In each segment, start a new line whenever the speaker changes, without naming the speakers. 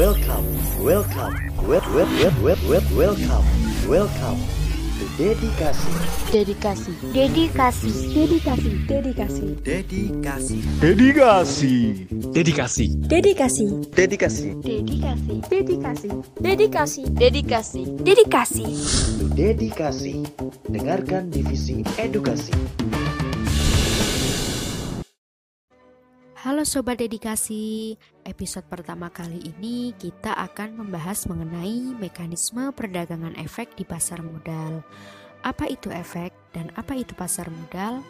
Welcome, welcome, wel wel wel wel wel welcome, welcome to Dedikasi.
Dedikasi.
Dedikasi.
Dedikasi. Dedikasi.
Dedikasi.
Dedikasi.
Dedikasi.
Dedikasi.
Dedikasi.
Dedikasi.
Dedikasi.
Dedikasi. Dedikasi. Dedikasi.
To Dedikasi. Dengarkan divisi edukasi.
Halo Sobat Dedikasi, episode pertama kali ini kita akan membahas mengenai mekanisme perdagangan efek di pasar modal. Apa itu efek dan apa itu pasar modal?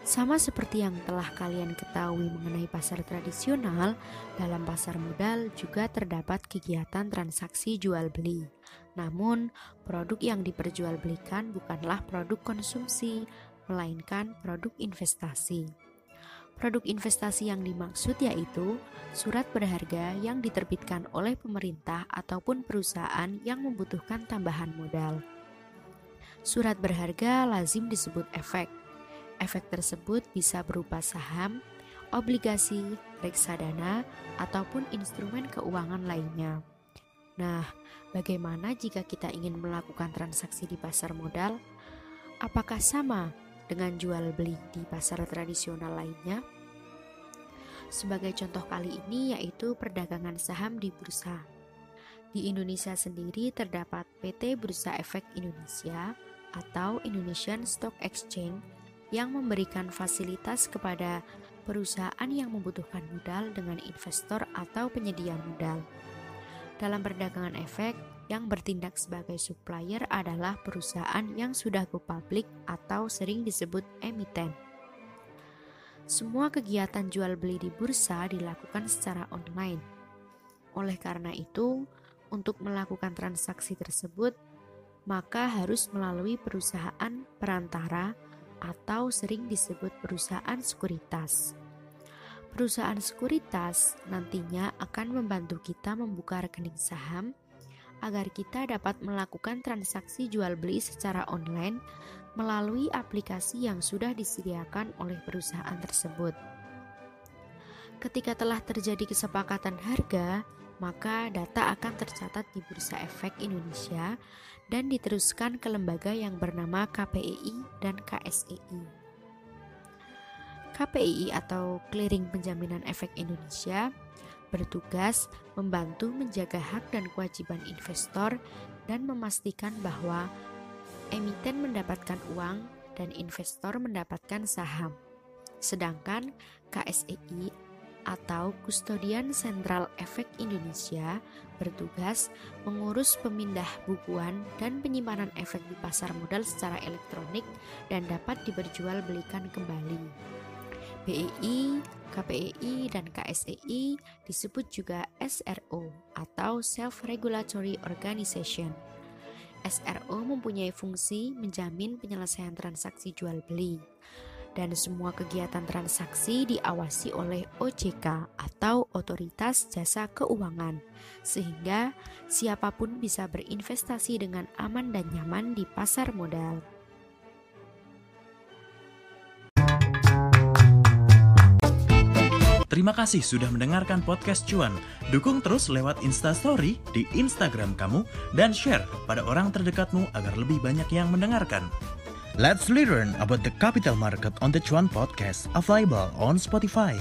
Sama seperti yang telah kalian ketahui mengenai pasar tradisional, dalam pasar modal juga terdapat kegiatan transaksi jual beli. Namun, produk yang diperjualbelikan bukanlah produk konsumsi, melainkan produk investasi. Produk investasi yang dimaksud yaitu surat berharga yang diterbitkan oleh pemerintah ataupun perusahaan yang membutuhkan tambahan modal. Surat berharga lazim disebut efek. Efek tersebut bisa berupa saham, obligasi, reksadana, ataupun instrumen keuangan lainnya. Nah, bagaimana jika kita ingin melakukan transaksi di pasar modal? Apakah sama dengan jual beli di pasar tradisional lainnya. Sebagai contoh kali ini yaitu perdagangan saham di bursa. Di Indonesia sendiri terdapat PT Bursa Efek Indonesia atau Indonesian Stock Exchange yang memberikan fasilitas kepada perusahaan yang membutuhkan modal dengan investor atau penyedia modal. Dalam perdagangan efek, yang bertindak sebagai supplier adalah perusahaan yang sudah go public atau sering disebut emiten. Semua kegiatan jual beli di bursa dilakukan secara online. Oleh karena itu, untuk melakukan transaksi tersebut, maka harus melalui perusahaan perantara atau sering disebut perusahaan sekuritas. Perusahaan sekuritas nantinya akan membantu kita membuka rekening saham agar kita dapat melakukan transaksi jual beli secara online melalui aplikasi yang sudah disediakan oleh perusahaan tersebut. Ketika telah terjadi kesepakatan harga, maka data akan tercatat di Bursa Efek Indonesia dan diteruskan ke lembaga yang bernama KPII dan KSEI. KPII atau Clearing Penjaminan Efek Indonesia bertugas membantu menjaga hak dan kewajiban investor dan memastikan bahwa emiten mendapatkan uang dan investor mendapatkan saham. Sedangkan KSEI atau Kustodian Sentral Efek Indonesia bertugas mengurus pemindah bukuan dan penyimpanan efek di pasar modal secara elektronik dan dapat diperjualbelikan kembali. BEI, KPEI, dan KSEI disebut juga SRO atau Self-Regulatory Organization. SRO mempunyai fungsi menjamin penyelesaian transaksi jual beli dan semua kegiatan transaksi diawasi oleh OJK atau Otoritas Jasa Keuangan sehingga siapa pun bisa berinvestasi dengan aman dan nyaman di pasar modal.
Terima kasih sudah mendengarkan podcast Cuan. Dukung terus lewat Instastory di Instagram kamu dan share pada orang terdekatmu agar lebih banyak yang mendengarkan.
Let's learn about the capital market on the Cuan podcast available on Spotify.